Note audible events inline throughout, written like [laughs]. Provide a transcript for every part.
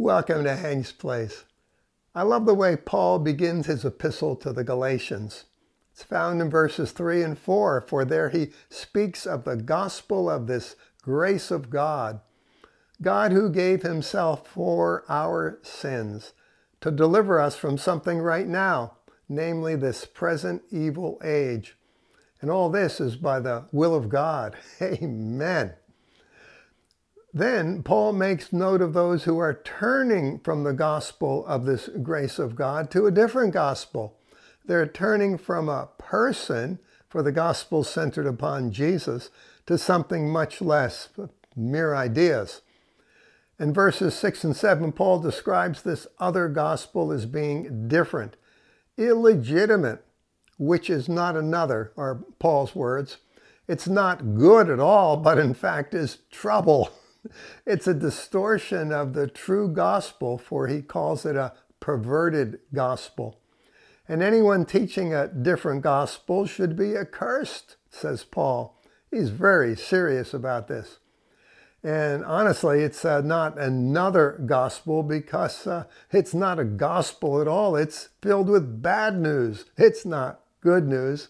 Welcome to Hank's Place. I love the way Paul begins his epistle to the Galatians. It's found in verses 3 and 4, for there he speaks of the gospel of this grace of God. God who gave himself for our sins to deliver us from something right now, namely this present evil age. And all this is by the will of God. [laughs] Amen. Then Paul makes note of those who are turning from the gospel of this grace of God to a different gospel. They're turning from a person, for the gospel centered upon Jesus, to something much less, mere ideas. In verses 6 and 7, Paul describes this other gospel as being different, illegitimate, which is not another, are Paul's words. It's not good at all, but in fact is trouble. [laughs] It's a distortion of the true gospel, for he calls it a perverted gospel. And anyone teaching a different gospel should be accursed, says Paul. He's very serious about this. And honestly, it's uh, not another gospel because uh, it's not a gospel at all. It's filled with bad news. It's not good news.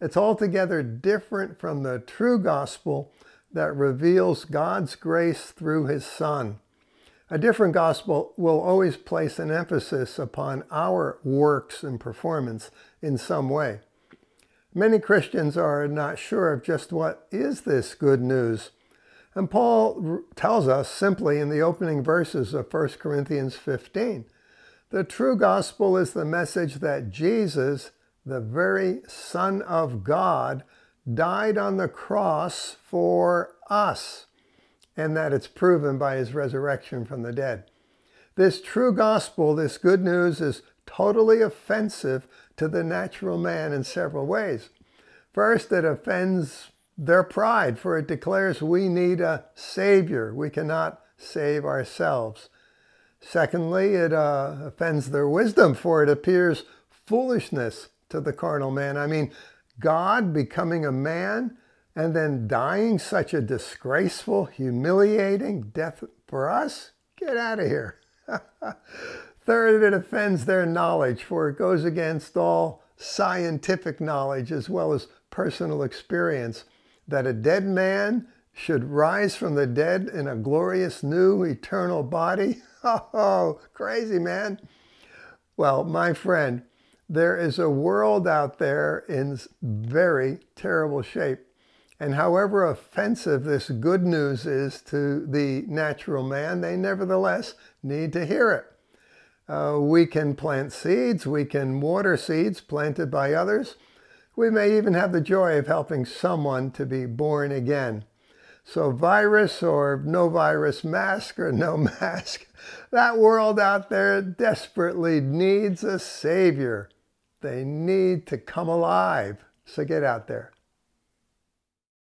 It's altogether different from the true gospel that reveals God's grace through his Son. A different gospel will always place an emphasis upon our works and performance in some way. Many Christians are not sure of just what is this good news. And Paul tells us simply in the opening verses of 1 Corinthians 15 the true gospel is the message that Jesus, the very Son of God, died on the cross for us, and that it's proven by his resurrection from the dead. This true gospel, this good news, is totally offensive to the natural man in several ways. First, it offends their pride, for it declares we need a Savior. We cannot save ourselves. Secondly, it uh, offends their wisdom, for it appears foolishness to the carnal man. I mean, God becoming a man and then dying such a disgraceful, humiliating death for us? Get out of here. [laughs] Third, it offends their knowledge, for it goes against all scientific knowledge as well as personal experience that a dead man should rise from the dead in a glorious new eternal body. [laughs] Oh, crazy man. Well, my friend, there is a world out there in very terrible shape. And however offensive this good news is to the natural man, they nevertheless need to hear it. Uh, we can plant seeds, we can water seeds planted by others. We may even have the joy of helping someone to be born again. So, virus or no virus, mask or no [laughs] mask, that world out there desperately needs a savior. They need to come alive. So get out there.